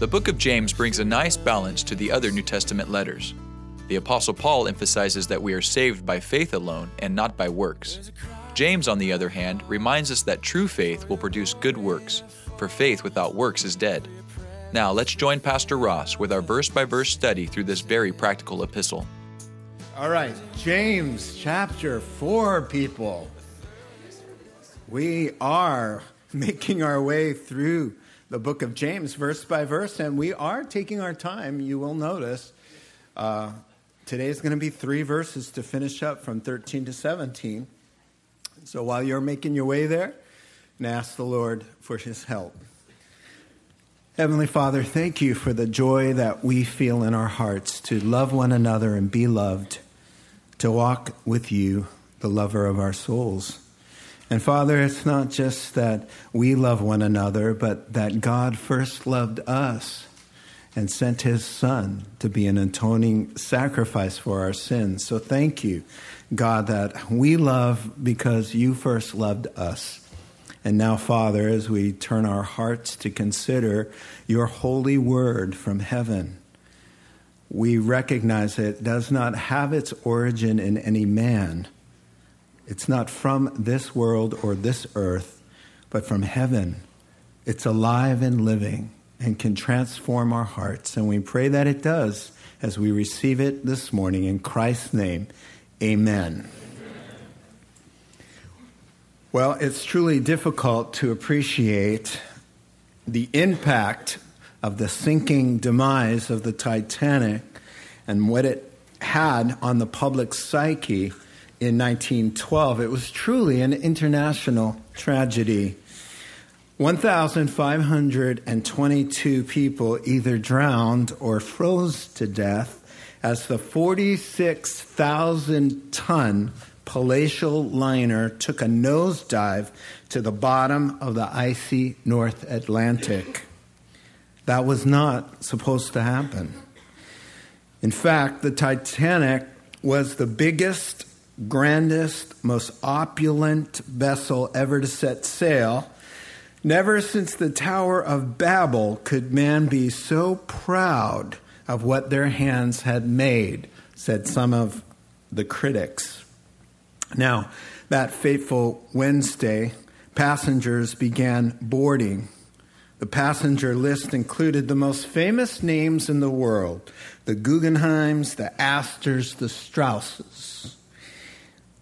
The book of James brings a nice balance to the other New Testament letters. The Apostle Paul emphasizes that we are saved by faith alone and not by works. James, on the other hand, reminds us that true faith will produce good works, for faith without works is dead. Now, let's join Pastor Ross with our verse by verse study through this very practical epistle. All right, James chapter 4, people. We are making our way through the book of James verse by verse, and we are taking our time. You will notice uh, today is going to be three verses to finish up from 13 to 17. So while you're making your way there, and ask the Lord for his help. Heavenly Father, thank you for the joy that we feel in our hearts to love one another and be loved, to walk with you, the lover of our souls. And Father, it's not just that we love one another, but that God first loved us and sent his Son to be an atoning sacrifice for our sins. So thank you, God, that we love because you first loved us. And now, Father, as we turn our hearts to consider your holy word from heaven, we recognize it does not have its origin in any man. It's not from this world or this earth, but from heaven. It's alive and living and can transform our hearts. And we pray that it does as we receive it this morning. In Christ's name, amen. Well, it's truly difficult to appreciate the impact of the sinking demise of the Titanic and what it had on the public psyche in 1912. It was truly an international tragedy. 1,522 people either drowned or froze to death as the 46,000 ton palatial liner took a nosedive to the bottom of the icy North Atlantic. That was not supposed to happen. In fact, the Titanic was the biggest, grandest, most opulent vessel ever to set sail. Never since the Tower of Babel could man be so proud of what their hands had made, said some of the critics. Now, that fateful Wednesday, passengers began boarding. The passenger list included the most famous names in the world the Guggenheims, the Astors, the Strausses.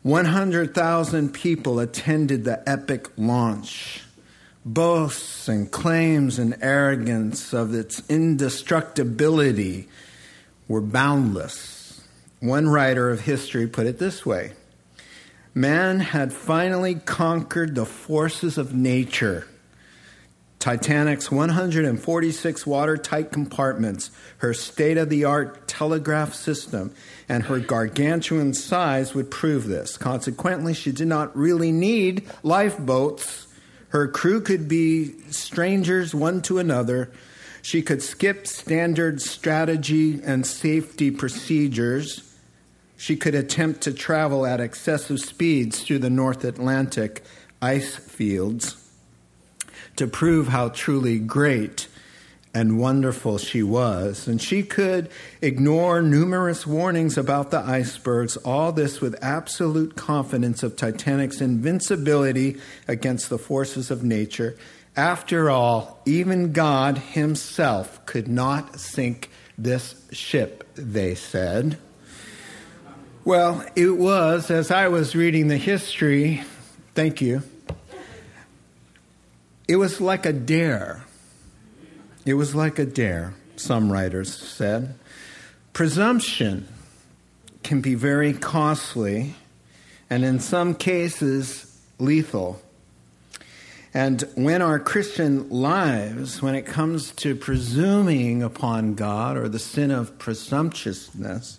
100,000 people attended the epic launch. Boasts and claims and arrogance of its indestructibility were boundless. One writer of history put it this way Man had finally conquered the forces of nature. Titanic's 146 watertight compartments, her state of the art telegraph system, and her gargantuan size would prove this. Consequently, she did not really need lifeboats. Her crew could be strangers one to another. She could skip standard strategy and safety procedures. She could attempt to travel at excessive speeds through the North Atlantic ice fields to prove how truly great and wonderful she was. And she could ignore numerous warnings about the icebergs, all this with absolute confidence of Titanic's invincibility against the forces of nature. After all, even God Himself could not sink this ship, they said. Well, it was, as I was reading the history, thank you, it was like a dare. It was like a dare, some writers said. Presumption can be very costly and in some cases lethal. And when our Christian lives, when it comes to presuming upon God or the sin of presumptuousness,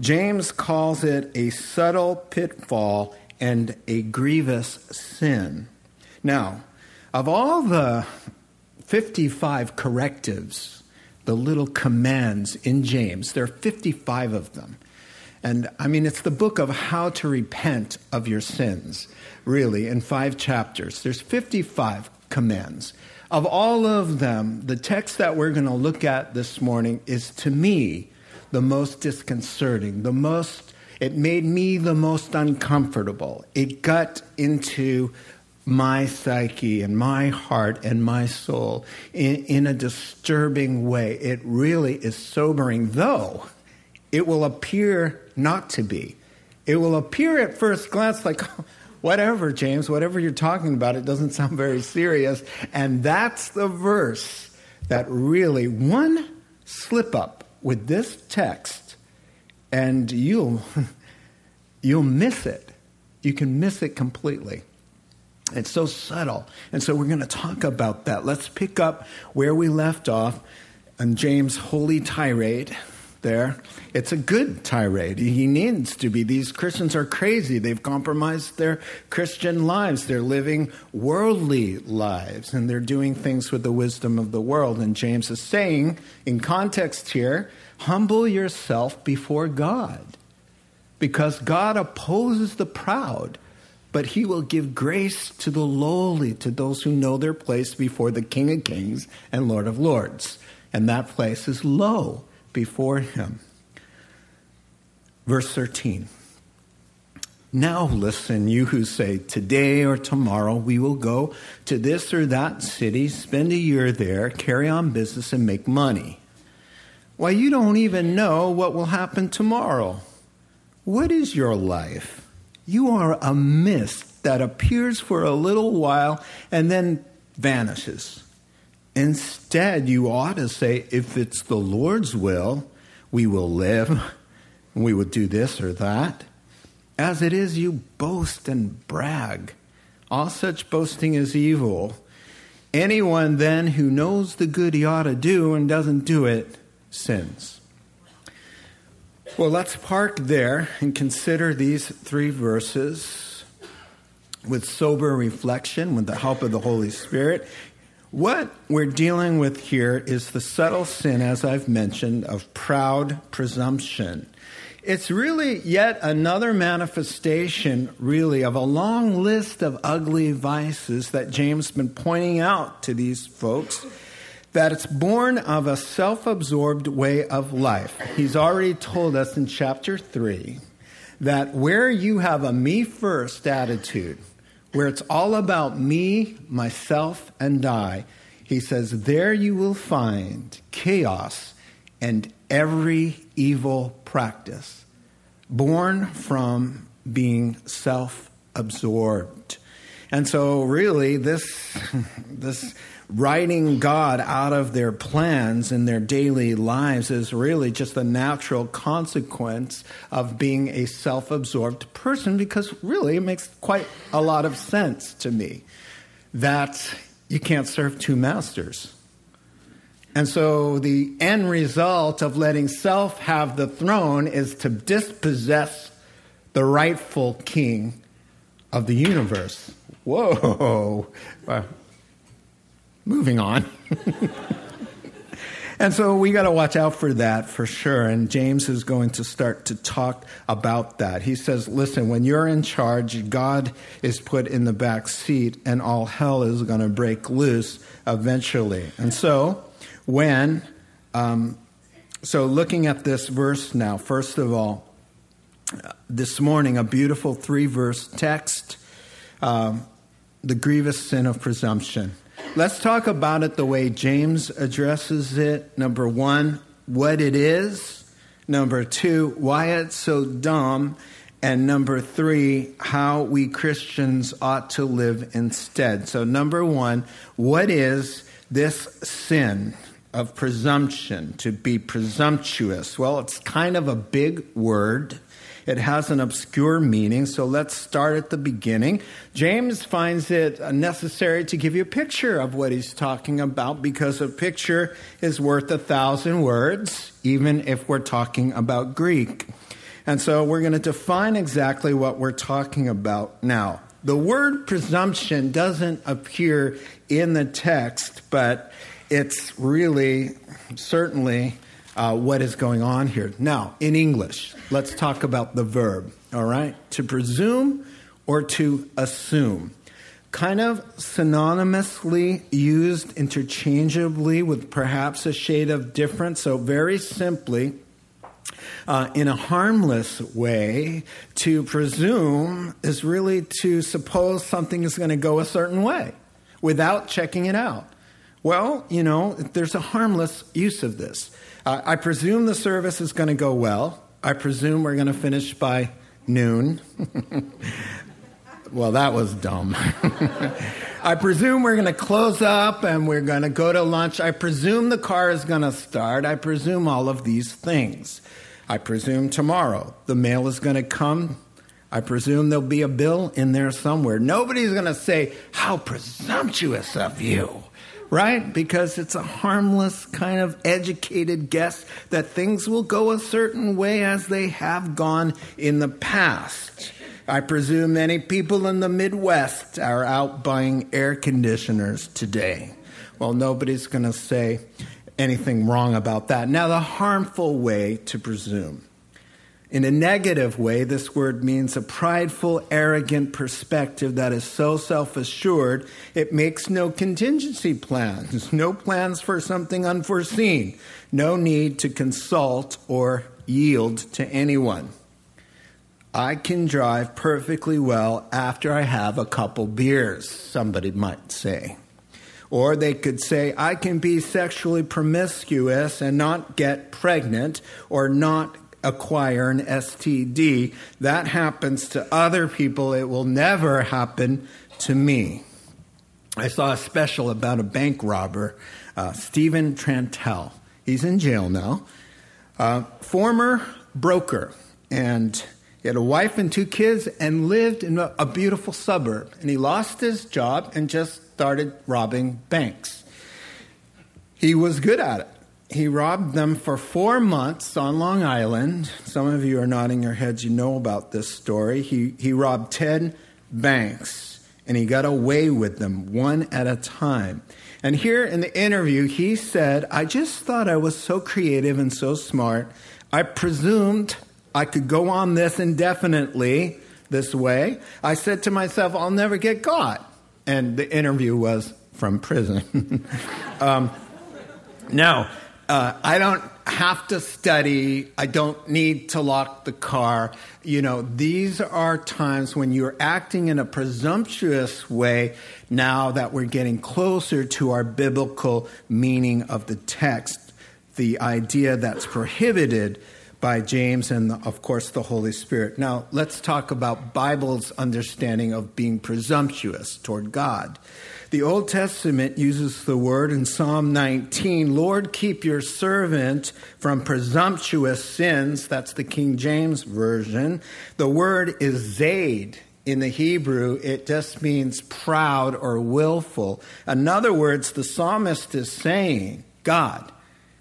James calls it a subtle pitfall and a grievous sin. Now, of all the 55 correctives, the little commands in James, there are 55 of them. And I mean, it's the book of how to repent of your sins, really, in five chapters. There's 55 commands. Of all of them, the text that we're going to look at this morning is to me the most disconcerting, the most, it made me the most uncomfortable. It got into my psyche and my heart and my soul in, in a disturbing way. It really is sobering, though it will appear not to be. It will appear at first glance like, whatever, James, whatever you're talking about, it doesn't sound very serious. And that's the verse that really, one slip up with this text, and you'll, you'll miss it. You can miss it completely. It's so subtle. And so we're going to talk about that. Let's pick up where we left off on James' holy tirade there. It's a good tirade. He needs to be. These Christians are crazy. They've compromised their Christian lives. They're living worldly lives and they're doing things with the wisdom of the world. And James is saying, in context here, humble yourself before God because God opposes the proud. But he will give grace to the lowly, to those who know their place before the King of Kings and Lord of Lords. And that place is low before him. Verse 13. Now listen, you who say, Today or tomorrow we will go to this or that city, spend a year there, carry on business, and make money. Why, you don't even know what will happen tomorrow. What is your life? You are a mist that appears for a little while and then vanishes. Instead, you ought to say, if it's the Lord's will, we will live, we would do this or that. As it is, you boast and brag. All such boasting is evil. Anyone then who knows the good he ought to do and doesn't do it sins. Well, let's park there and consider these three verses with sober reflection, with the help of the Holy Spirit. What we're dealing with here is the subtle sin, as I've mentioned, of proud presumption. It's really yet another manifestation, really, of a long list of ugly vices that James has been pointing out to these folks. That it's born of a self absorbed way of life. He's already told us in chapter 3 that where you have a me first attitude, where it's all about me, myself, and I, he says, there you will find chaos and every evil practice born from being self absorbed. And so, really, this, this writing God out of their plans in their daily lives is really just the natural consequence of being a self absorbed person because really it makes quite a lot of sense to me that you can't serve two masters. And so the end result of letting self have the throne is to dispossess the rightful king of the universe. Whoa. Well, moving on. and so we got to watch out for that for sure. And James is going to start to talk about that. He says, listen, when you're in charge, God is put in the back seat and all hell is going to break loose eventually. And so when, um, so looking at this verse now, first of all, this morning, a beautiful three verse text, um, the grievous sin of presumption. Let's talk about it the way James addresses it. Number one, what it is. Number two, why it's so dumb. And number three, how we Christians ought to live instead. So, number one, what is this sin of presumption, to be presumptuous? Well, it's kind of a big word. It has an obscure meaning, so let's start at the beginning. James finds it necessary to give you a picture of what he's talking about because a picture is worth a thousand words, even if we're talking about Greek. And so we're going to define exactly what we're talking about now. The word presumption doesn't appear in the text, but it's really, certainly, uh, what is going on here. Now, in English, let's talk about the verb, all right? To presume or to assume. Kind of synonymously used interchangeably with perhaps a shade of difference. So, very simply, uh, in a harmless way, to presume is really to suppose something is going to go a certain way without checking it out. Well, you know, there's a harmless use of this. Uh, I presume the service is going to go well. I presume we're going to finish by noon. well, that was dumb. I presume we're going to close up and we're going to go to lunch. I presume the car is going to start. I presume all of these things. I presume tomorrow the mail is going to come. I presume there'll be a bill in there somewhere. Nobody's going to say, How presumptuous of you, right? Because it's a harmless, kind of educated guess that things will go a certain way as they have gone in the past. I presume many people in the Midwest are out buying air conditioners today. Well, nobody's going to say, anything wrong about that. Now, the harmful way to presume. In a negative way, this word means a prideful, arrogant perspective that is so self assured it makes no contingency plans, no plans for something unforeseen, no need to consult or yield to anyone. I can drive perfectly well after I have a couple beers, somebody might say. Or they could say, I can be sexually promiscuous and not get pregnant or not acquire an STD. That happens to other people. It will never happen to me. I saw a special about a bank robber, uh, Stephen Trantell. He's in jail now. Uh, former broker, and he had a wife and two kids and lived in a, a beautiful suburb. And he lost his job and just started robbing banks. He was good at it. He robbed them for four months on Long Island. Some of you are nodding your heads, you know about this story. He, he robbed 10 banks and he got away with them one at a time. And here in the interview, he said, I just thought I was so creative and so smart. I presumed I could go on this indefinitely this way. I said to myself, I'll never get caught and the interview was from prison. um, now, uh, I don't have to study. I don't need to lock the car. You know, these are times when you're acting in a presumptuous way now that we're getting closer to our biblical meaning of the text, the idea that's prohibited by James and, of course, the Holy Spirit. Now, let's talk about Bible's understanding of being presumptuous toward God. The Old Testament uses the word in Psalm 19 Lord, keep your servant from presumptuous sins. That's the King James Version. The word is zaid. In the Hebrew, it just means proud or willful. In other words, the psalmist is saying, God,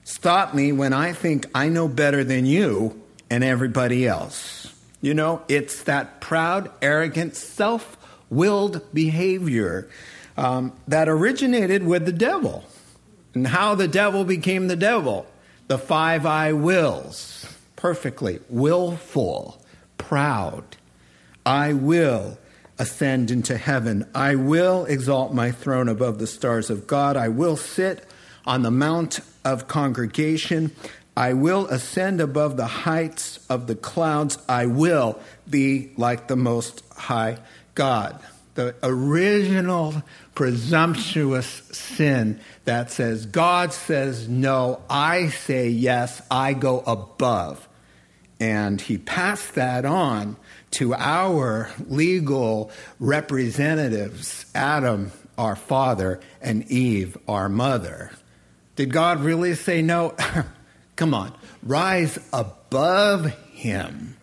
stop me when I think I know better than you and everybody else. You know, it's that proud, arrogant, self willed behavior um, that originated with the devil. And how the devil became the devil the five I wills, perfectly willful, proud. I will ascend into heaven. I will exalt my throne above the stars of God. I will sit on the mount of congregation. I will ascend above the heights of the clouds. I will be like the Most High God. The original presumptuous sin that says, God says no, I say yes, I go above. And he passed that on to our legal representatives, Adam, our father, and Eve, our mother. Did God really say no? Come on, rise above him.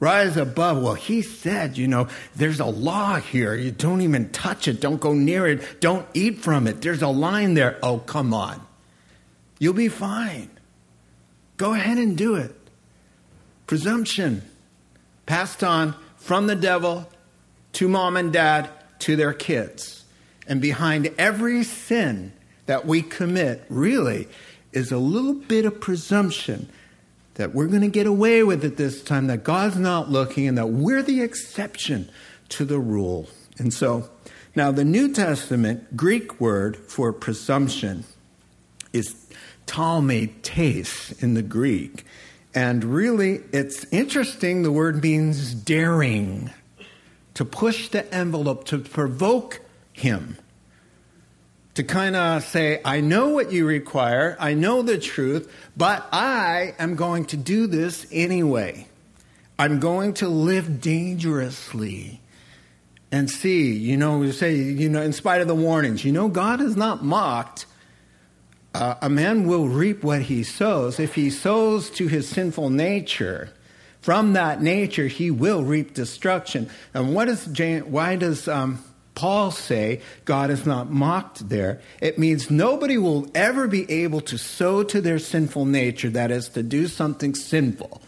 Rise above. Well, he said, you know, there's a law here. You don't even touch it. Don't go near it. Don't eat from it. There's a line there. Oh, come on. You'll be fine. Go ahead and do it. Presumption passed on from the devil to mom and dad to their kids. And behind every sin that we commit, really, is a little bit of presumption that we're going to get away with it this time, that God's not looking, and that we're the exception to the rule. And so, now the New Testament Greek word for presumption is talmetes in the Greek. And really, it's interesting. The word means daring, to push the envelope, to provoke him to kind of say, I know what you require, I know the truth, but I am going to do this anyway. I'm going to live dangerously. And see, you know, say, you know, in spite of the warnings, you know, God is not mocked. Uh, a man will reap what he sows. If he sows to his sinful nature, from that nature he will reap destruction. And what is why does um, Paul say God is not mocked there, it means nobody will ever be able to sow to their sinful nature, that is, to do something sinful,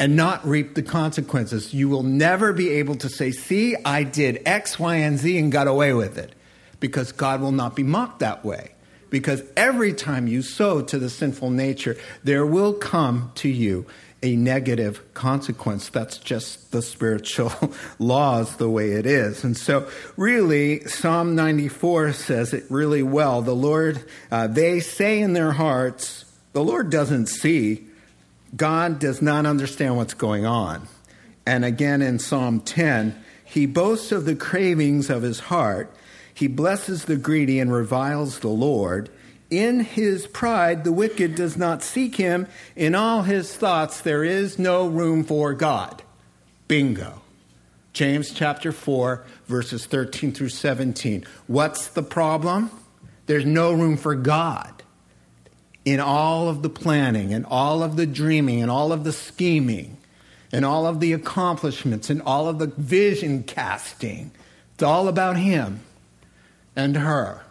and not reap the consequences. You will never be able to say, See, I did X, Y, and Z and got away with it, because God will not be mocked that way. Because every time you sow to the sinful nature, there will come to you a negative consequence. That's just the spiritual laws, the way it is. And so, really, Psalm 94 says it really well. The Lord, uh, they say in their hearts, the Lord doesn't see. God does not understand what's going on. And again in Psalm 10, he boasts of the cravings of his heart. He blesses the greedy and reviles the Lord. In his pride, the wicked does not seek him. In all his thoughts, there is no room for God. Bingo. James chapter 4, verses 13 through 17. What's the problem? There's no room for God in all of the planning and all of the dreaming and all of the scheming and all of the accomplishments and all of the vision casting. It's all about him and her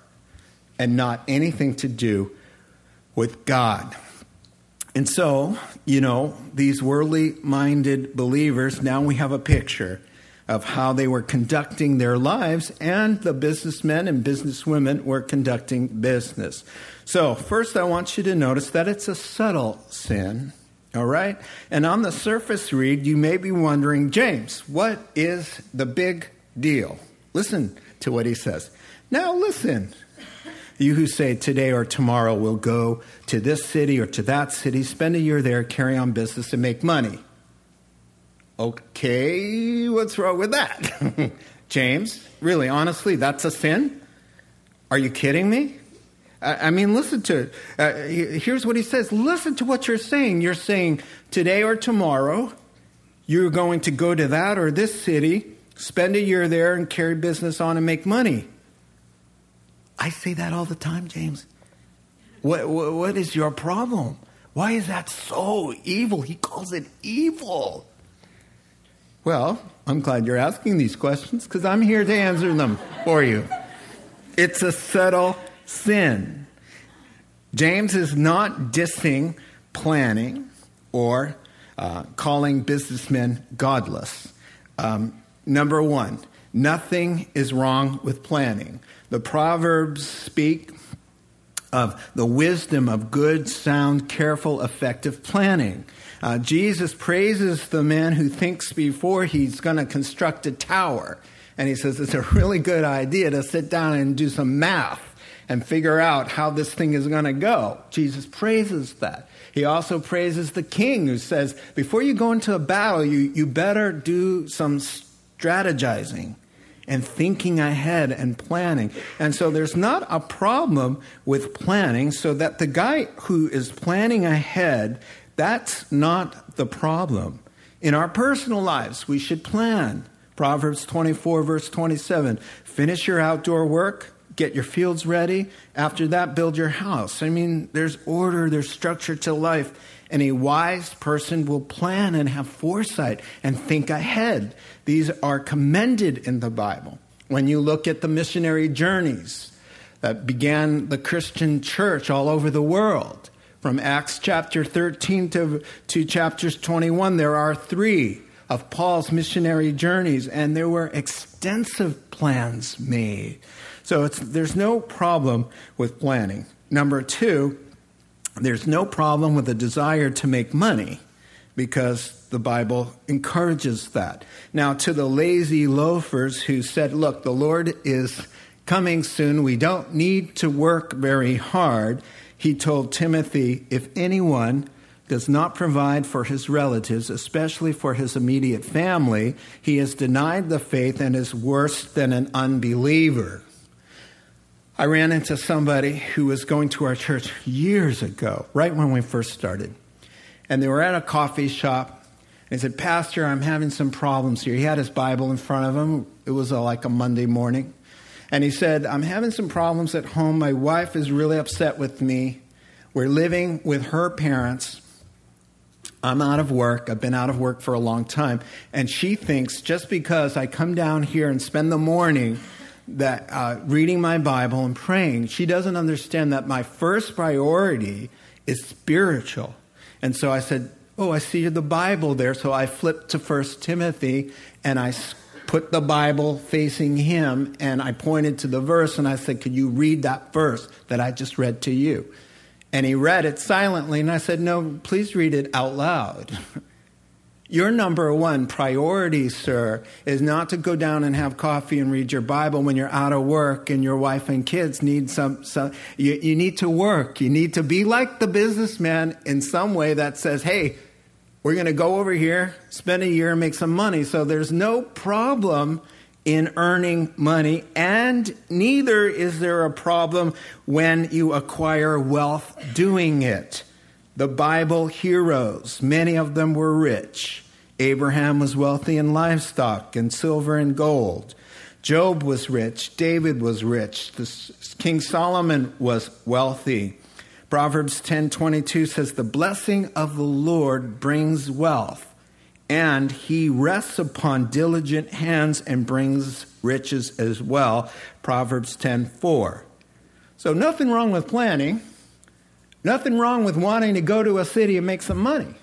and not anything to do with God. And so, you know, these worldly minded believers, now we have a picture of how they were conducting their lives, and the businessmen and businesswomen were conducting business. So, first, I want you to notice that it's a subtle sin, all right? And on the surface read, you may be wondering, James, what is the big deal? Listen to what he says. Now, listen. You who say today or tomorrow we'll go to this city or to that city, spend a year there, carry on business, and make money. Okay, what's wrong with that? James, really, honestly, that's a sin? Are you kidding me? I mean, listen to it. Uh, here's what he says listen to what you're saying. You're saying today or tomorrow, you're going to go to that or this city, spend a year there, and carry business on and make money. I say that all the time, James. What, what, what is your problem? Why is that so evil? He calls it evil. Well, I'm glad you're asking these questions because I'm here to answer them for you. It's a subtle sin. James is not dissing planning or uh, calling businessmen godless. Um, number one, nothing is wrong with planning. The Proverbs speak of the wisdom of good, sound, careful, effective planning. Uh, Jesus praises the man who thinks before he's going to construct a tower. And he says it's a really good idea to sit down and do some math and figure out how this thing is going to go. Jesus praises that. He also praises the king who says, before you go into a battle, you, you better do some strategizing and thinking ahead and planning. And so there's not a problem with planning, so that the guy who is planning ahead, that's not the problem. In our personal lives, we should plan. Proverbs 24, verse 27 finish your outdoor work, get your fields ready. After that, build your house. I mean, there's order, there's structure to life. Any wise person will plan and have foresight and think ahead. These are commended in the Bible. When you look at the missionary journeys that began the Christian church all over the world, from Acts chapter 13 to, to chapters 21, there are three of Paul's missionary journeys, and there were extensive plans made. So there's no problem with planning. Number two, there's no problem with a desire to make money because the Bible encourages that. Now, to the lazy loafers who said, Look, the Lord is coming soon, we don't need to work very hard, he told Timothy, If anyone does not provide for his relatives, especially for his immediate family, he has denied the faith and is worse than an unbeliever. I ran into somebody who was going to our church years ago, right when we first started. And they were at a coffee shop. And he said, Pastor, I'm having some problems here. He had his Bible in front of him. It was a, like a Monday morning. And he said, I'm having some problems at home. My wife is really upset with me. We're living with her parents. I'm out of work. I've been out of work for a long time. And she thinks just because I come down here and spend the morning that uh, reading my Bible and praying, she doesn't understand that my first priority is spiritual. And so I said, Oh, I see the Bible there. So I flipped to First Timothy and I put the Bible facing him and I pointed to the verse and I said, Could you read that verse that I just read to you? And he read it silently and I said, No, please read it out loud. Your number one priority, sir, is not to go down and have coffee and read your Bible when you're out of work and your wife and kids need some, some you, you need to work. You need to be like the businessman in some way that says, hey, we're going to go over here, spend a year, make some money. So there's no problem in earning money, and neither is there a problem when you acquire wealth doing it. The Bible heroes, many of them were rich. Abraham was wealthy in livestock and silver and gold. Job was rich. David was rich. King Solomon was wealthy. Proverbs 10:22 says the blessing of the Lord brings wealth and he rests upon diligent hands and brings riches as well. Proverbs 10:4. So nothing wrong with planning. Nothing wrong with wanting to go to a city and make some money.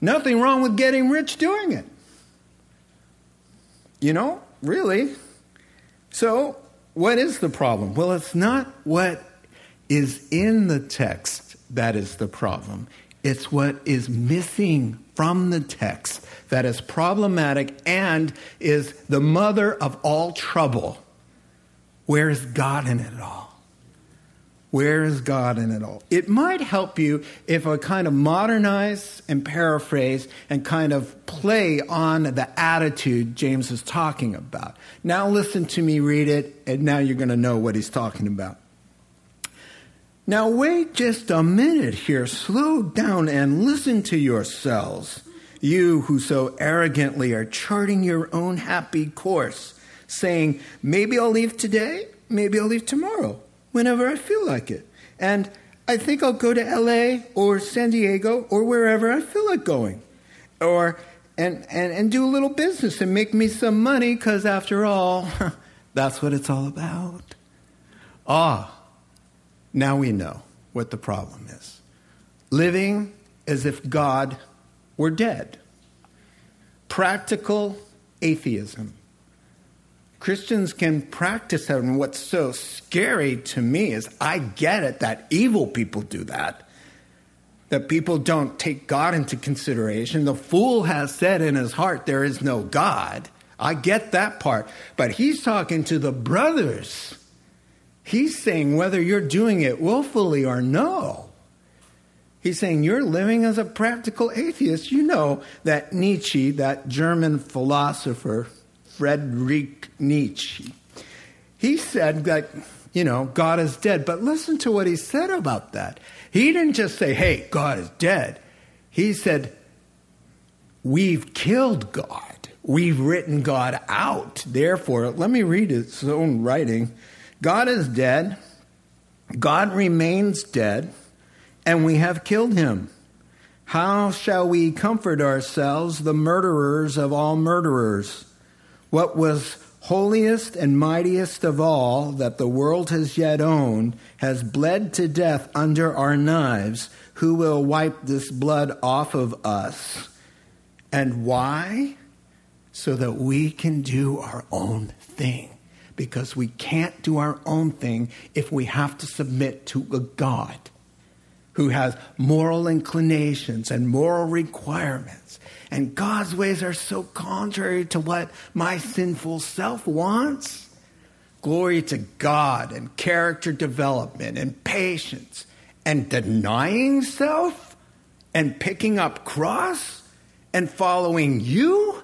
Nothing wrong with getting rich doing it. You know, really. So, what is the problem? Well, it's not what is in the text that is the problem. It's what is missing from the text that is problematic and is the mother of all trouble. Where is God in it all? Where is God in it all? It might help you if I kind of modernize and paraphrase and kind of play on the attitude James is talking about. Now listen to me read it, and now you're going to know what he's talking about. Now wait just a minute here. Slow down and listen to yourselves. You who so arrogantly are charting your own happy course, saying, maybe I'll leave today, maybe I'll leave tomorrow whenever I feel like it. And I think I'll go to LA or San Diego or wherever I feel like going. Or and, and, and do a little business and make me some money because after all, that's what it's all about. Ah, now we know what the problem is. Living as if God were dead. Practical atheism. Christians can practice that. And what's so scary to me is I get it that evil people do that. That people don't take God into consideration. The fool has said in his heart, There is no God. I get that part. But he's talking to the brothers. He's saying whether you're doing it willfully or no. He's saying you're living as a practical atheist. You know that Nietzsche, that German philosopher, Friedrich Nietzsche. He said that, you know, God is dead. But listen to what he said about that. He didn't just say, hey, God is dead. He said, we've killed God. We've written God out. Therefore, let me read his own writing. God is dead. God remains dead, and we have killed him. How shall we comfort ourselves, the murderers of all murderers? What was holiest and mightiest of all that the world has yet owned has bled to death under our knives. Who will wipe this blood off of us? And why? So that we can do our own thing. Because we can't do our own thing if we have to submit to a God who has moral inclinations and moral requirements. And God's ways are so contrary to what my sinful self wants. Glory to God and character development and patience and denying self and picking up cross and following you?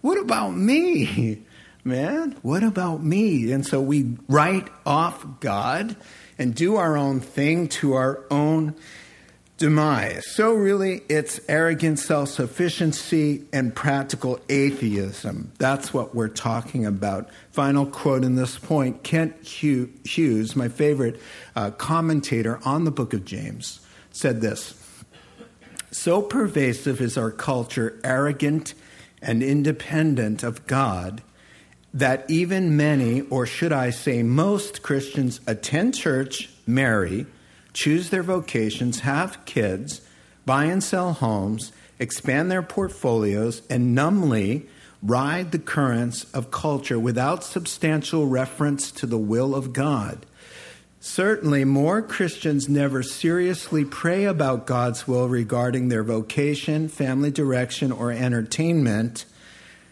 What about me? Man, what about me? And so we write off God and do our own thing to our own demise. So, really, it's arrogant self sufficiency and practical atheism. That's what we're talking about. Final quote in this point Kent Hughes, my favorite uh, commentator on the book of James, said this So pervasive is our culture, arrogant and independent of God that even many, or should I say most Christians attend church, marry, choose their vocations, have kids, buy and sell homes, expand their portfolios, and numbly ride the currents of culture without substantial reference to the will of God. Certainly, more Christians never seriously pray about God's will regarding their vocation, family direction, or entertainment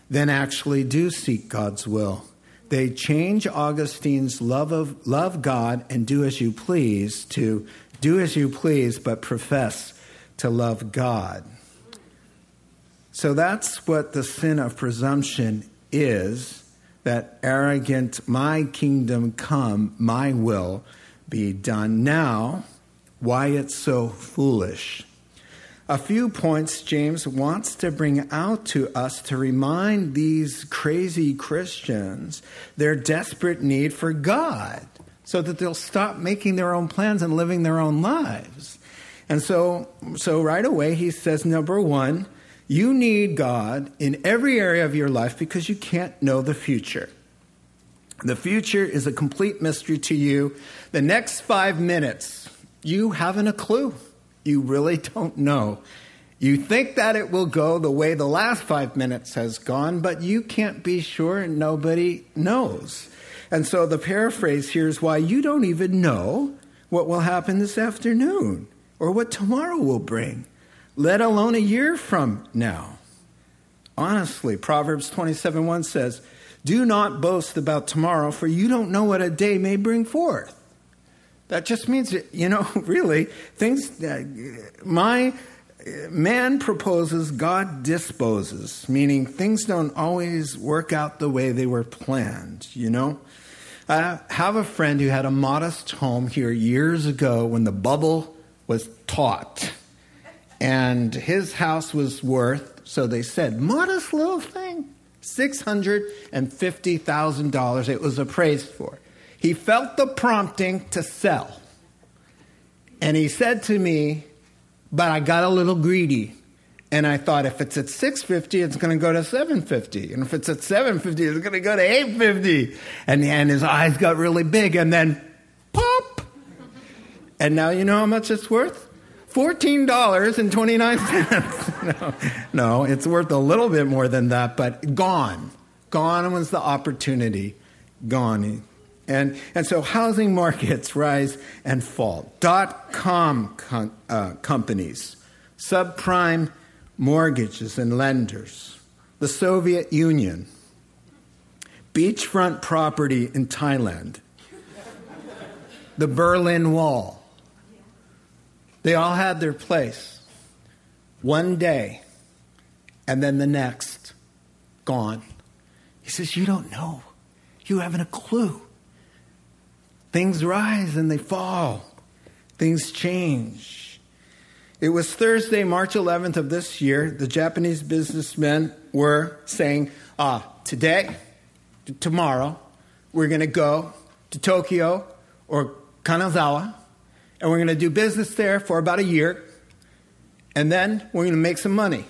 than actually do seek God's will. They change Augustine's love of love God and do as you please to do as you please but profess to love God. So that's what the sin of presumption is that arrogant, my kingdom come, my will be done. Now, why it's so foolish a few points James wants to bring out to us to remind these crazy Christians their desperate need for God so that they'll stop making their own plans and living their own lives. And so, so right away, he says, number one, you need God in every area of your life because you can't know the future. The future is a complete mystery to you. The next five minutes, you haven't a clue. You really don't know. You think that it will go the way the last five minutes has gone, but you can't be sure and nobody knows. And so the paraphrase here is why you don't even know what will happen this afternoon or what tomorrow will bring, let alone a year from now. Honestly, Proverbs 27 1 says, Do not boast about tomorrow, for you don't know what a day may bring forth. That just means, you know, really, things, uh, my man proposes, God disposes, meaning things don't always work out the way they were planned, you know? I have a friend who had a modest home here years ago when the bubble was taught. And his house was worth, so they said, modest little thing, $650,000 it was appraised for. He felt the prompting to sell. And he said to me, but I got a little greedy. And I thought if it's at 650, it's going to go to 750. And if it's at 750, it's going to go to 850. And, and his eyes got really big. And then pop. And now you know how much it's worth? $14.29. no, no, it's worth a little bit more than that, but gone. Gone was the opportunity. Gone. And, and so housing markets rise and fall. Dot com uh, companies, subprime mortgages and lenders, the Soviet Union, beachfront property in Thailand, the Berlin Wall. They all had their place. One day, and then the next, gone. He says, You don't know. You haven't a clue. Things rise and they fall, things change. It was Thursday, March 11th of this year. The Japanese businessmen were saying, ah, today, tomorrow, we're going to go to Tokyo or Kanazawa, and we're going to do business there for about a year. And then we're going to make some money.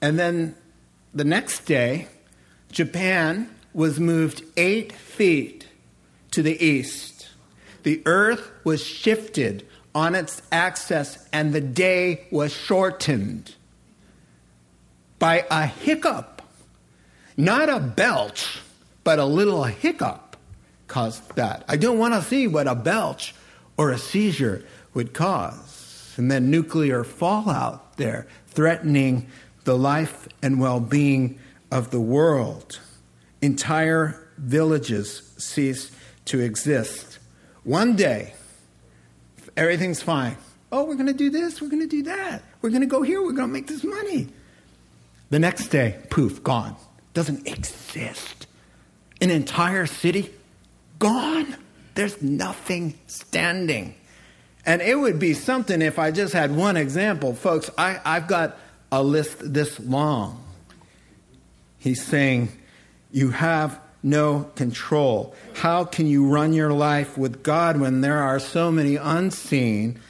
And then the next day, Japan was moved eight feet to the east. The earth was shifted on its axis, and the day was shortened by a hiccup. Not a belch, but a little hiccup caused that. I don't want to see what a belch or a seizure would cause. And then nuclear fallout there, threatening the life and well being of the world. Entire villages cease to exist. One day, everything's fine. Oh, we're going to do this, we're going to do that. We're going to go here, we're going to make this money. The next day, poof, gone. Doesn't exist. An entire city, gone. There's nothing standing. And it would be something if I just had one example. Folks, I, I've got a list this long. He's saying, You have no control. How can you run your life with God when there are so many unseen,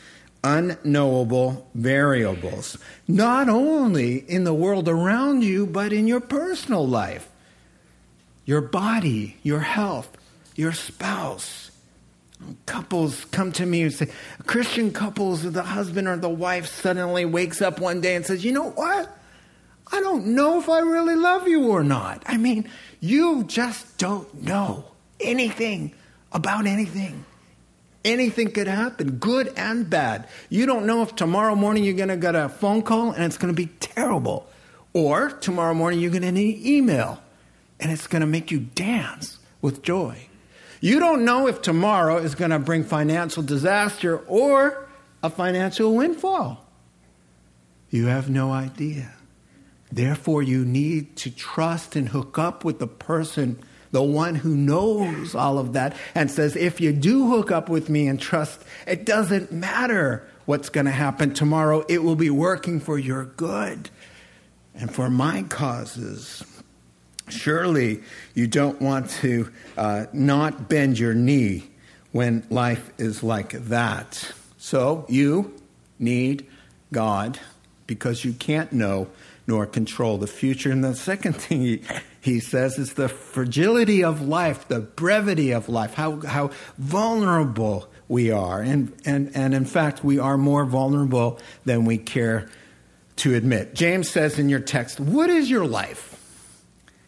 unknowable variables? Not only in the world around you, but in your personal life. Your body, your health, your spouse. Couples come to me and say, Christian couples, the husband or the wife suddenly wakes up one day and says, You know what? I don't know if I really love you or not. I mean, you just don't know anything about anything. Anything could happen, good and bad. You don't know if tomorrow morning you're going to get a phone call and it's going to be terrible. Or tomorrow morning you're going to need an email and it's going to make you dance with joy. You don't know if tomorrow is going to bring financial disaster or a financial windfall. You have no idea. Therefore, you need to trust and hook up with the person, the one who knows all of that, and says, if you do hook up with me and trust, it doesn't matter what's going to happen tomorrow, it will be working for your good and for my causes. Surely you don't want to uh, not bend your knee when life is like that. So you need God because you can't know nor control the future. And the second thing he, he says is the fragility of life, the brevity of life, how, how vulnerable we are. And, and, and in fact, we are more vulnerable than we care to admit. James says in your text, What is your life?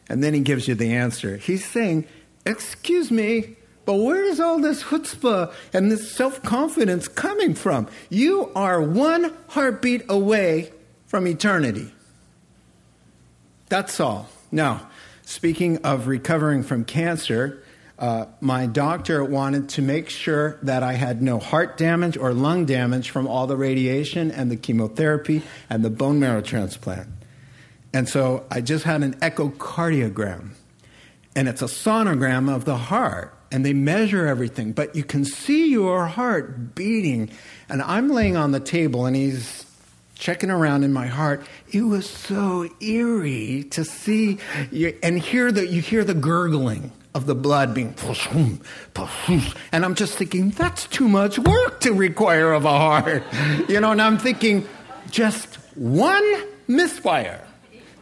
And then he gives you the answer. He's saying, Excuse me, but where is all this chutzpah and this self confidence coming from? You are one heartbeat away from eternity. That's all. Now, speaking of recovering from cancer, uh, my doctor wanted to make sure that I had no heart damage or lung damage from all the radiation and the chemotherapy and the bone marrow transplant. And so I just had an echocardiogram, and it's a sonogram of the heart, and they measure everything, but you can see your heart beating. And I'm laying on the table, and he's checking around in my heart, it was so eerie to see and hear the you hear the gurgling of the blood being and I'm just thinking that's too much work to require of a heart. You know, and I'm thinking just one misfire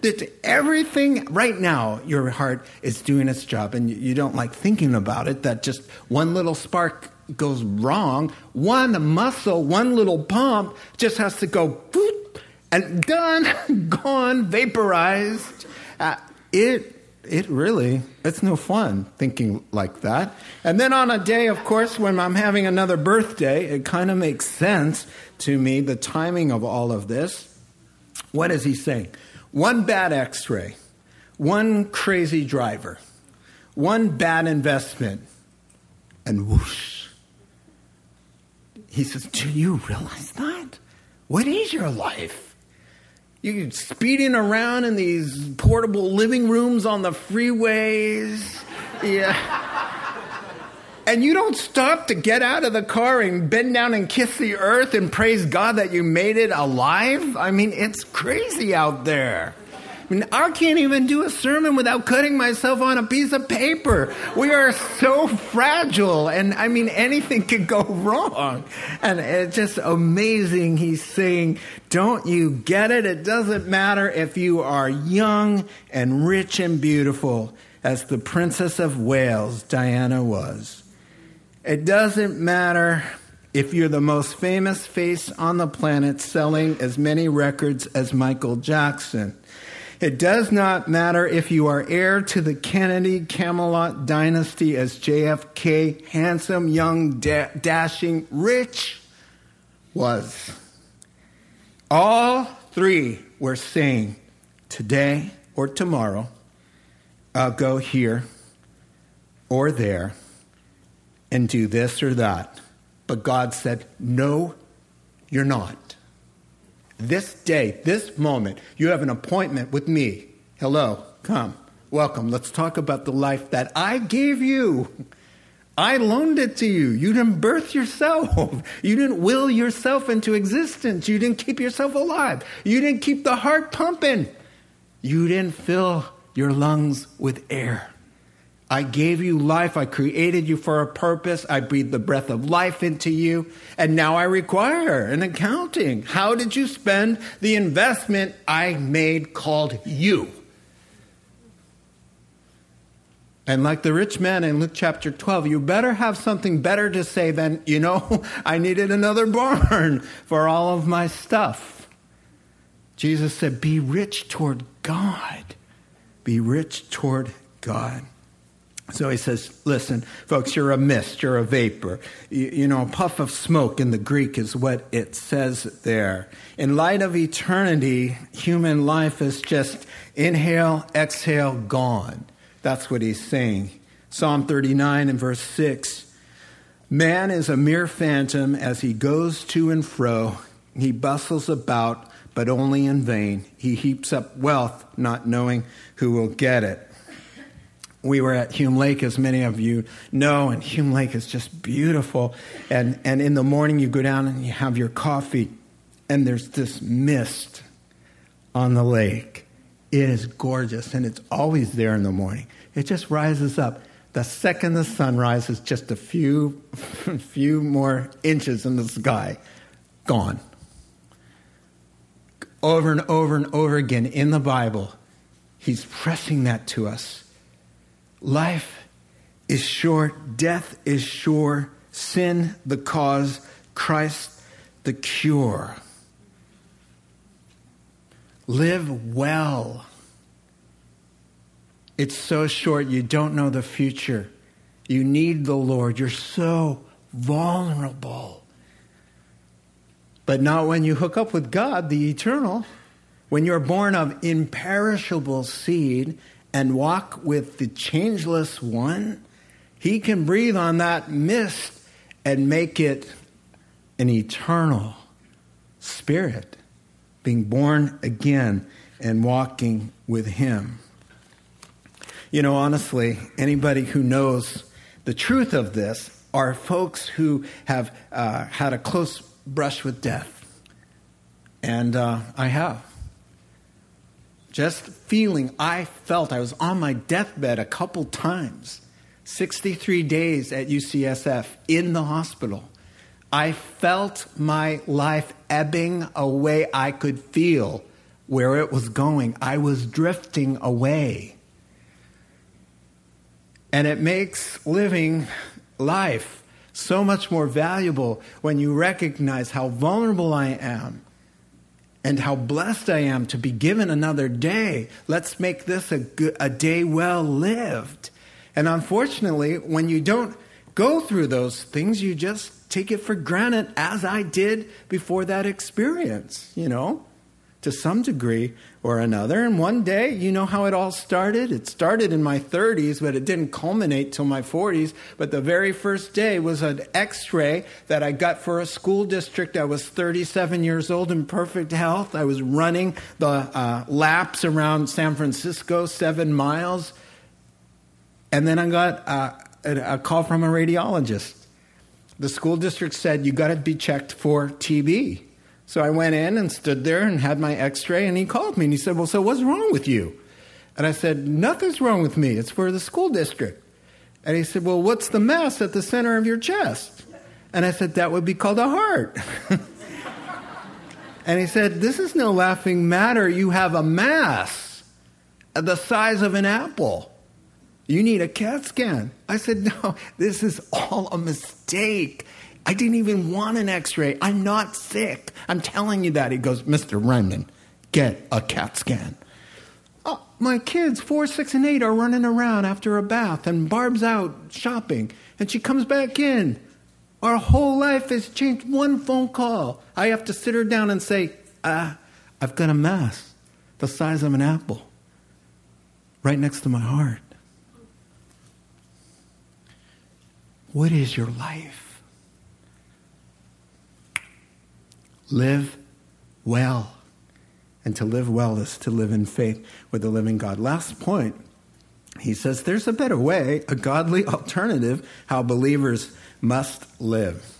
that everything right now your heart is doing its job and you don't like thinking about it that just one little spark goes wrong, one muscle, one little pump just has to go boop, and done, gone, vaporized. Uh, it it really it's no fun thinking like that. And then on a day, of course, when I'm having another birthday, it kind of makes sense to me the timing of all of this. What is he saying? One bad X-ray, one crazy driver, one bad investment, and whoosh he says, Do you realize that? What is your life? You're speeding around in these portable living rooms on the freeways. Yeah. And you don't stop to get out of the car and bend down and kiss the earth and praise God that you made it alive? I mean, it's crazy out there. I mean, I can't even do a sermon without cutting myself on a piece of paper. We are so fragile, and I mean, anything could go wrong. And it's just amazing. He's saying, Don't you get it? It doesn't matter if you are young and rich and beautiful, as the Princess of Wales, Diana was. It doesn't matter if you're the most famous face on the planet selling as many records as Michael Jackson. It does not matter if you are heir to the Kennedy Camelot dynasty as JFK, handsome, young, da- dashing, rich was. All three were saying, today or tomorrow, I'll go here or there and do this or that. But God said, No, you're not. This day, this moment, you have an appointment with me. Hello, come, welcome. Let's talk about the life that I gave you. I loaned it to you. You didn't birth yourself. You didn't will yourself into existence. You didn't keep yourself alive. You didn't keep the heart pumping. You didn't fill your lungs with air. I gave you life. I created you for a purpose. I breathed the breath of life into you. And now I require an accounting. How did you spend the investment I made called you? And like the rich man in Luke chapter 12, you better have something better to say than, you know, I needed another barn for all of my stuff. Jesus said, Be rich toward God. Be rich toward God. So he says, listen, folks, you're a mist, you're a vapor. You, you, know, a puff of smoke in the Greek is what it says there. In light of eternity, human life is just inhale, exhale, gone. That's what he's saying. Psalm 39 and verse 6 Man is a mere phantom as he goes to and fro. He bustles about, but only in vain. He heaps up wealth, not knowing who will get it we were at Hume Lake, as many of you know, and Hume Lake is just beautiful. And, and in the morning, you go down and you have your coffee, and there's this mist on the lake. It is gorgeous, and it's always there in the morning. It just rises up. The second the sun rises, just a few, few more inches in the sky, gone. Over and over and over again in the Bible, he's pressing that to us Life is short, death is sure, sin the cause, Christ the cure. Live well. It's so short, you don't know the future. You need the Lord. You're so vulnerable. But not when you hook up with God, the eternal. When you're born of imperishable seed and walk with the changeless one, he can breathe on that mist and make it an eternal spirit, being born again and walking with him. You know, honestly, anybody who knows the truth of this are folks who have uh, had a close brush with death. And uh, I have just feeling, I felt I was on my deathbed a couple times. 63 days at UCSF in the hospital. I felt my life ebbing away. I could feel where it was going. I was drifting away. And it makes living life so much more valuable when you recognize how vulnerable I am and how blessed I am to be given another day. Let's make this a, a day well lived. And unfortunately, when you don't go through those things, you just take it for granted, as I did before that experience, you know? To some degree or another. And one day, you know how it all started? It started in my 30s, but it didn't culminate till my 40s. But the very first day was an x ray that I got for a school district. I was 37 years old in perfect health. I was running the uh, laps around San Francisco, seven miles. And then I got uh, a, a call from a radiologist. The school district said, You got to be checked for TB. So I went in and stood there and had my x ray, and he called me and he said, Well, so what's wrong with you? And I said, Nothing's wrong with me. It's for the school district. And he said, Well, what's the mass at the center of your chest? And I said, That would be called a heart. and he said, This is no laughing matter. You have a mass the size of an apple. You need a CAT scan. I said, No, this is all a mistake. I didn't even want an x ray. I'm not sick. I'm telling you that. He goes, Mr. Ryman, get a CAT scan. Oh, my kids, four, six, and eight, are running around after a bath, and Barb's out shopping, and she comes back in. Our whole life has changed. One phone call. I have to sit her down and say, ah, I've got a mass the size of an apple right next to my heart. What is your life? Live well. And to live well is to live in faith with the living God. Last point, he says there's a better way, a godly alternative, how believers must live.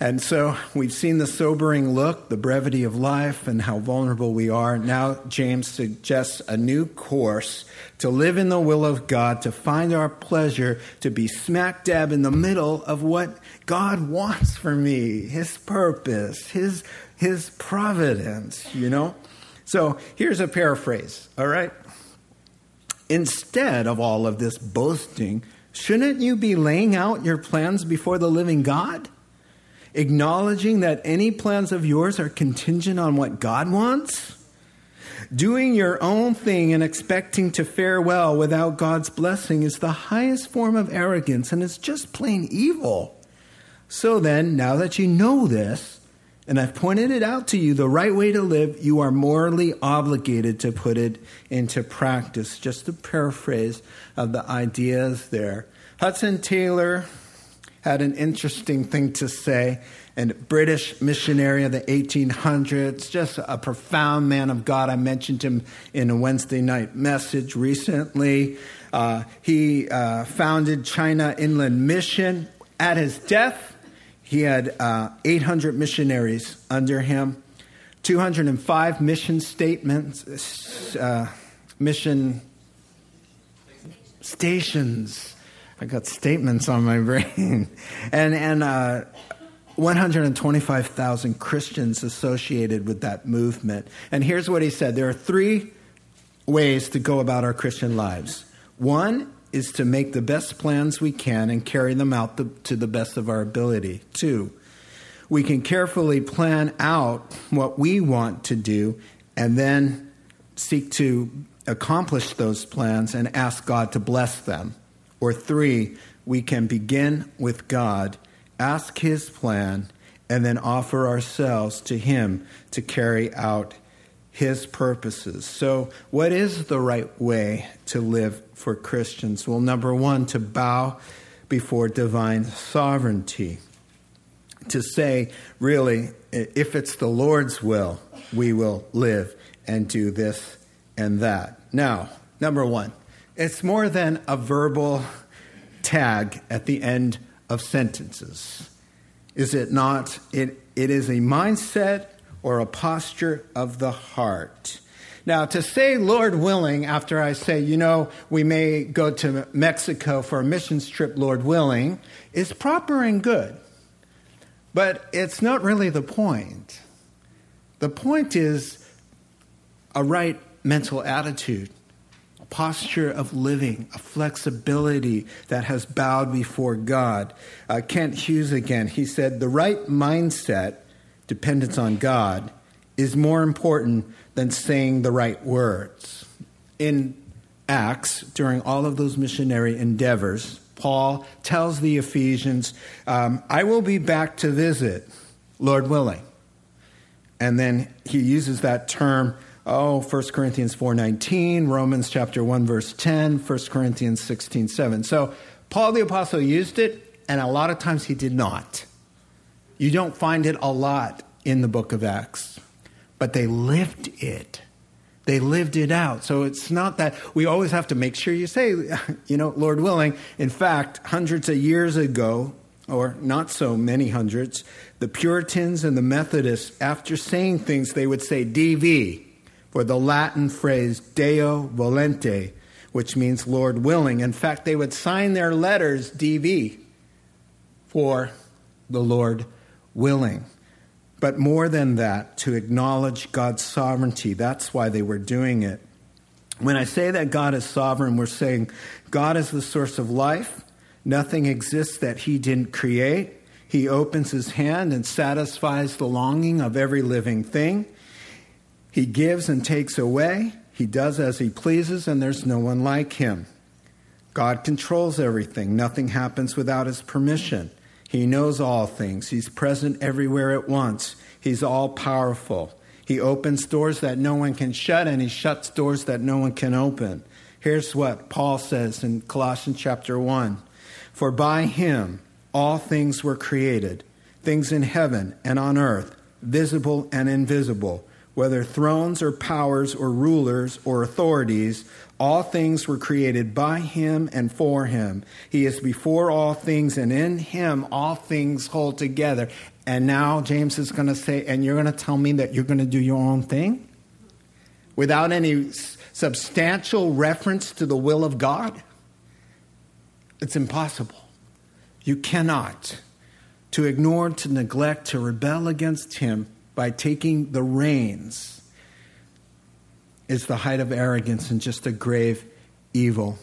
And so we've seen the sobering look, the brevity of life, and how vulnerable we are. Now, James suggests a new course to live in the will of God, to find our pleasure, to be smack dab in the middle of what God wants for me, His purpose, His, His providence, you know? So here's a paraphrase, all right? Instead of all of this boasting, shouldn't you be laying out your plans before the living God? acknowledging that any plans of yours are contingent on what God wants? Doing your own thing and expecting to fare well without God's blessing is the highest form of arrogance and it's just plain evil. So then, now that you know this, and I've pointed it out to you the right way to live, you are morally obligated to put it into practice. Just a paraphrase of the ideas there. Hudson Taylor had an interesting thing to say. And British missionary of the 1800s, just a profound man of God. I mentioned him in a Wednesday night message recently. Uh, he uh, founded China Inland Mission. At his death, he had uh, 800 missionaries under him, 205 mission statements, uh, mission stations I got statements on my brain. and and uh, 125,000 Christians associated with that movement. And here's what he said there are three ways to go about our Christian lives. One is to make the best plans we can and carry them out the, to the best of our ability. Two, we can carefully plan out what we want to do and then seek to accomplish those plans and ask God to bless them. Or three, we can begin with God, ask His plan, and then offer ourselves to Him to carry out His purposes. So, what is the right way to live for Christians? Well, number one, to bow before divine sovereignty. To say, really, if it's the Lord's will, we will live and do this and that. Now, number one, it's more than a verbal tag at the end of sentences. Is it not? It, it is a mindset or a posture of the heart. Now, to say, Lord willing, after I say, you know, we may go to Mexico for a missions trip, Lord willing, is proper and good. But it's not really the point. The point is a right mental attitude a posture of living, a flexibility that has bowed before God. Uh, Kent Hughes again, he said, the right mindset, dependence on God, is more important than saying the right words. In Acts, during all of those missionary endeavors, Paul tells the Ephesians, um, I will be back to visit, Lord willing. And then he uses that term oh 1 corinthians 4.19 romans chapter 1 verse 10 1 corinthians 16.7 so paul the apostle used it and a lot of times he did not you don't find it a lot in the book of acts but they lived it. They lived it out. So it's not that we always have to make sure you say you know lord willing. In fact hundreds of years ago or not so many hundreds, the Puritans and the Methodists, after saying things, they would say DV, for the Latin phrase Deo volente, which means Lord willing. In fact, they would sign their letters DV for the Lord willing. But more than that, to acknowledge God's sovereignty. That's why they were doing it. When I say that God is sovereign, we're saying God is the source of life. Nothing exists that He didn't create. He opens His hand and satisfies the longing of every living thing. He gives and takes away. He does as He pleases, and there's no one like Him. God controls everything. Nothing happens without His permission. He knows all things. He's present everywhere at once. He's all powerful. He opens doors that no one can shut, and he shuts doors that no one can open. Here's what Paul says in Colossians chapter 1 For by him all things were created, things in heaven and on earth, visible and invisible, whether thrones or powers or rulers or authorities all things were created by him and for him. He is before all things, and in him all things hold together. And now James is going to say, and you're going to tell me that you're going to do your own thing? Without any substantial reference to the will of God? It's impossible. You cannot. To ignore, to neglect, to rebel against him by taking the reins is the height of arrogance and just a grave evil.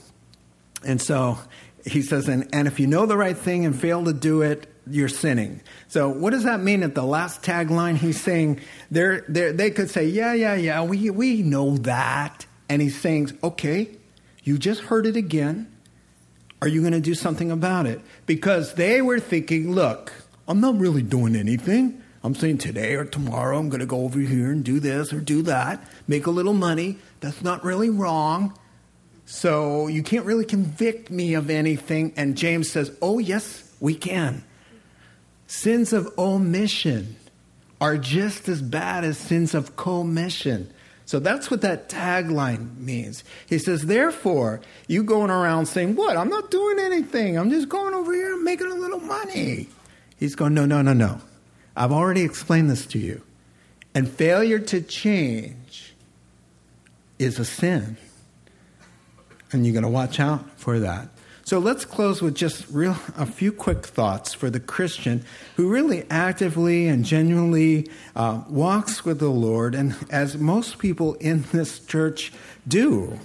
And so he says, and, and if you know the right thing and fail to do it, you're sinning. So what does that mean at the last tagline? He's saying they're, they're, they could say, yeah, yeah, yeah, we, we know that. And he's saying, okay, you just heard it again. Are you going to do something about it? Because they were thinking, look, I'm not really doing anything. I'm saying today or tomorrow I'm going to go over here and do this or do that, make a little money. That's not really wrong. So you can't really convict me of anything. And James says, Oh, yes, we can. Sins of omission are just as bad as sins of commission. So that's what that tagline means. He says, therefore, you going around saying, What? I'm not doing anything. I'm just going over here and making a little money. He's going, No, no, no, no. I've already explained this to you. And failure to change is a sin. And you're going to watch out for that. So let's close with just real a few quick thoughts for the Christian who really actively and genuinely uh, walks with the Lord, and as most people in this church do.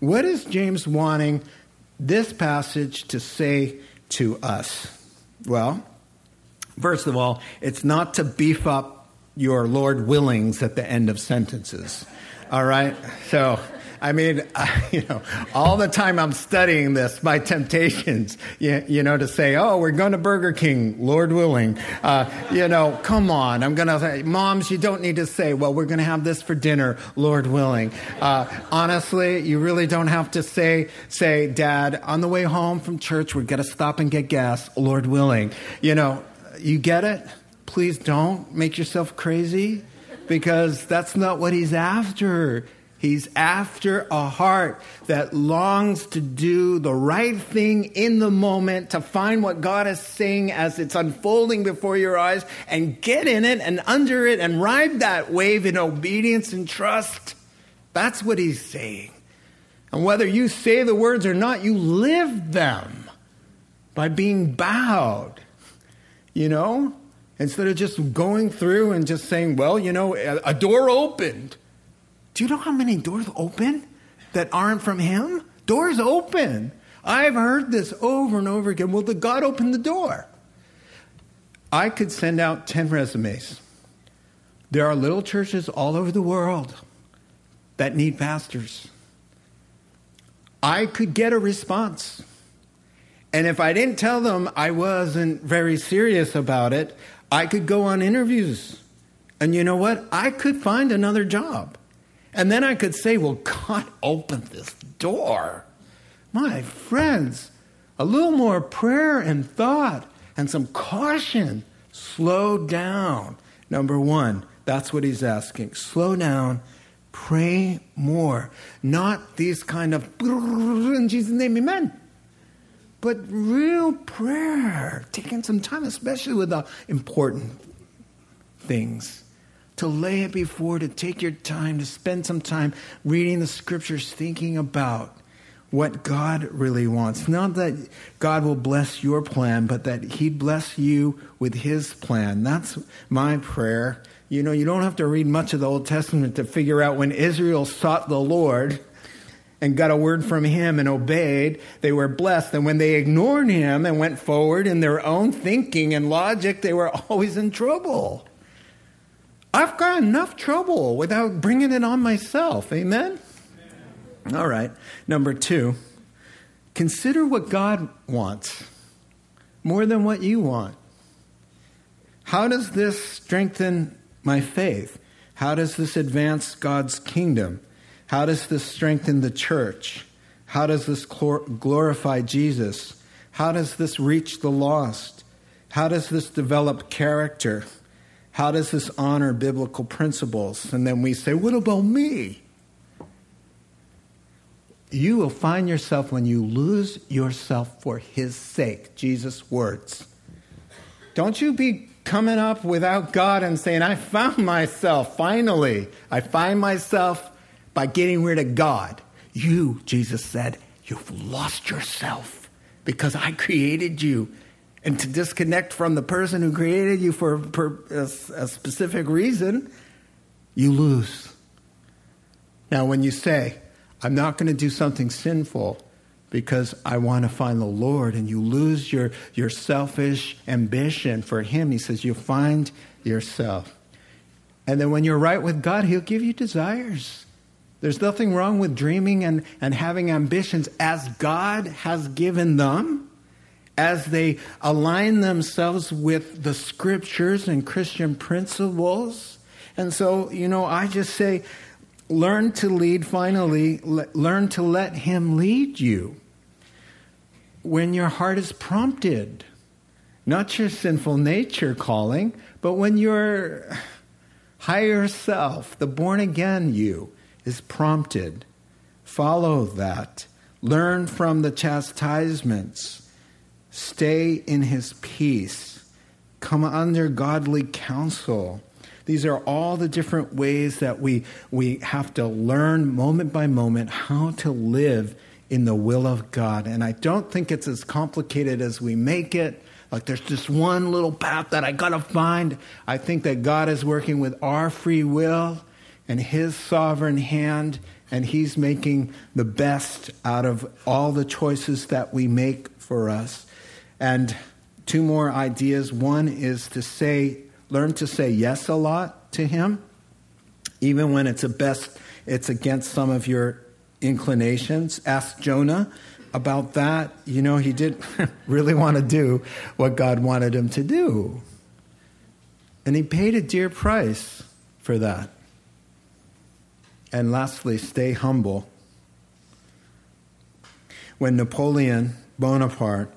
What is James wanting this passage to say to us? Well, First of all, it's not to beef up your Lord willings at the end of sentences. All right? So, I mean, I, you know, all the time I'm studying this, my temptations, you, you know, to say, oh, we're going to Burger King, Lord willing. Uh, you know, come on. I'm going to say, moms, you don't need to say, well, we're going to have this for dinner, Lord willing. Uh, honestly, you really don't have to say, say, dad, on the way home from church, we're going to stop and get gas, Lord willing. You know, you get it? Please don't make yourself crazy because that's not what he's after. He's after a heart that longs to do the right thing in the moment, to find what God is saying as it's unfolding before your eyes and get in it and under it and ride that wave in obedience and trust. That's what he's saying. And whether you say the words or not, you live them by being bowed you know? Instead of just going through and just saying, well, you know, a door opened. Do you know how many doors open that aren't from Him? Doors open. I've heard this over and over again. Well, did God open the door? I could send out 10 resumes. There are little churches all over the world that need pastors. I could get a response. And if I didn't tell them I wasn't very serious about it, I could go on interviews. And you know what? I could find another job. And then I could say, well, God opened this door. My friends, a little more prayer and thought and some caution. Slow down. Number one, that's what he's asking. Slow down, pray more. Not these kind of, in Jesus' name, amen. But real prayer, taking some time, especially with the important things, to lay it before, to take your time, to spend some time reading the scriptures, thinking about what God really wants. Not that God will bless your plan, but that He'd bless you with His plan. That's my prayer. You know, you don't have to read much of the Old Testament to figure out when Israel sought the Lord and got a word from Him and obeyed, they were blessed. And when they ignored Him and went forward in their own thinking and logic, they were always in trouble. I've got enough trouble without bringing it on myself. Amen? All right. Number two, consider what God wants more than what you want. How does this strengthen my faith? How does this advance God's kingdom? How does this strengthen the church? How does this glorify Jesus? How does this reach the lost? How does this develop character? How does this honor biblical principles? And then we say, What about me? you will find yourself when you lose yourself for his sake. Jesus' words. Don't you be coming up without God and saying, I found myself, finally. I find myself by getting rid of God. You, Jesus said, you've lost yourself because I created you. And to disconnect from the person who created you for, a, a specific reason, you lose. Now, when you say, I'm not going to do something sinful because I want to find the Lord. And you lose your, your selfish ambition for Him. He says, You'll find yourself. And then when you're right with God, He'll give you desires. There's nothing wrong with dreaming and, and having ambitions as God has given them, as they align themselves with the scriptures and Christian principles. And so, you know, I just say, learn to lead, finally, learn to let Him lead you when your heart is prompted. Not your sinful nature calling, but when your higher self, the born again you, is prompted. Follow that. Learn from the chastisements. Stay in His peace. Come under godly counsel these are all the different ways that we, we have to learn moment by moment how to live in the will of God. And I don't think it's as complicated as we make it. Like there's just one little path that I got to find. I think that God is working with our free will and His sovereign hand, and He's making the best out of all the choices that we make for us. And two more ideas. One is to say, learn to say yes a lot to Him, even when it's a best, it's against some of your inclinations. Ask Jonah about that. You know, he didn't really want to do what God wanted him to do. And he paid a dear price for that. And lastly, stay humble. When Napoleon Bonaparte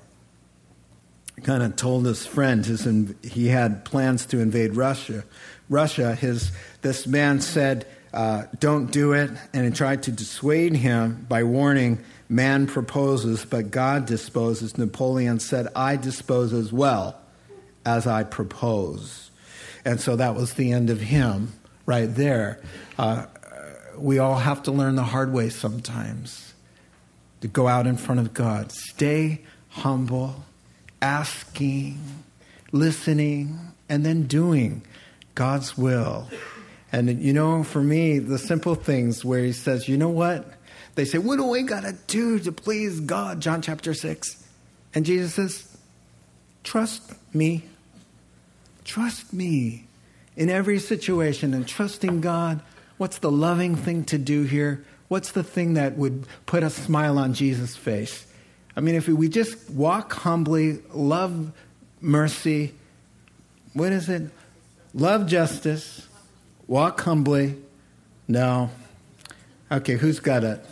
kind of told his friend his, he had plans to invade Russia. Russia, his, this man said, uh, Don't do it, and he tried to dissuade him by warning, Man proposes, but God disposes. Napoleon said, I dispose as well as I propose. And so that was the end of him right there. Uh, we all have to learn the hard way sometimes to go out in front of God. Stay humble asking, listening, and then doing God's will. And you know, for me, the simple things where he says, you know what? They say, what do we got to do to please God? John chapter 6. And Jesus says, trust me. Trust me in every situation and trusting God. What's the loving thing to do here? What's the thing that would put a smile on Jesus' face? I mean, if we just walk humbly, love mercy, what is it? Love justice, walk humbly. No. Okay, who's got it?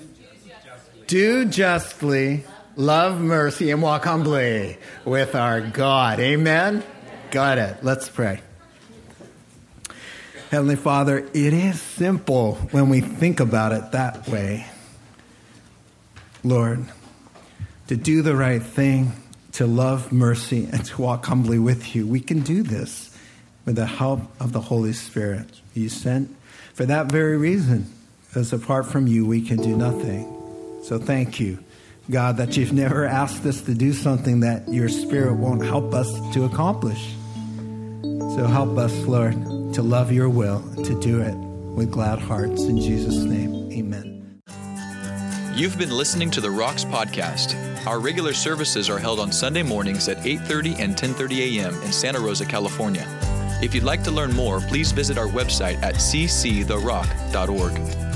Do justly, love mercy, and walk humbly with our God. Amen? Got it. Let's pray. Heavenly Father, it is simple when we think about it that way. Lord, to do the right thing, to love mercy, and to walk humbly with you. We can do this with the help of the Holy Spirit you sent for that very reason, because apart from you, we can do nothing. So thank you, God, that you've never asked us to do something that your Spirit won't help us to accomplish. So help us, Lord, to love your will, to do it with glad hearts. In Jesus' name, amen. You've been listening to the Rocks podcast. Our regular services are held on Sunday mornings at 8:30 and 10:30 a.m. in Santa Rosa, California. If you'd like to learn more, please visit our website at cctherock.org.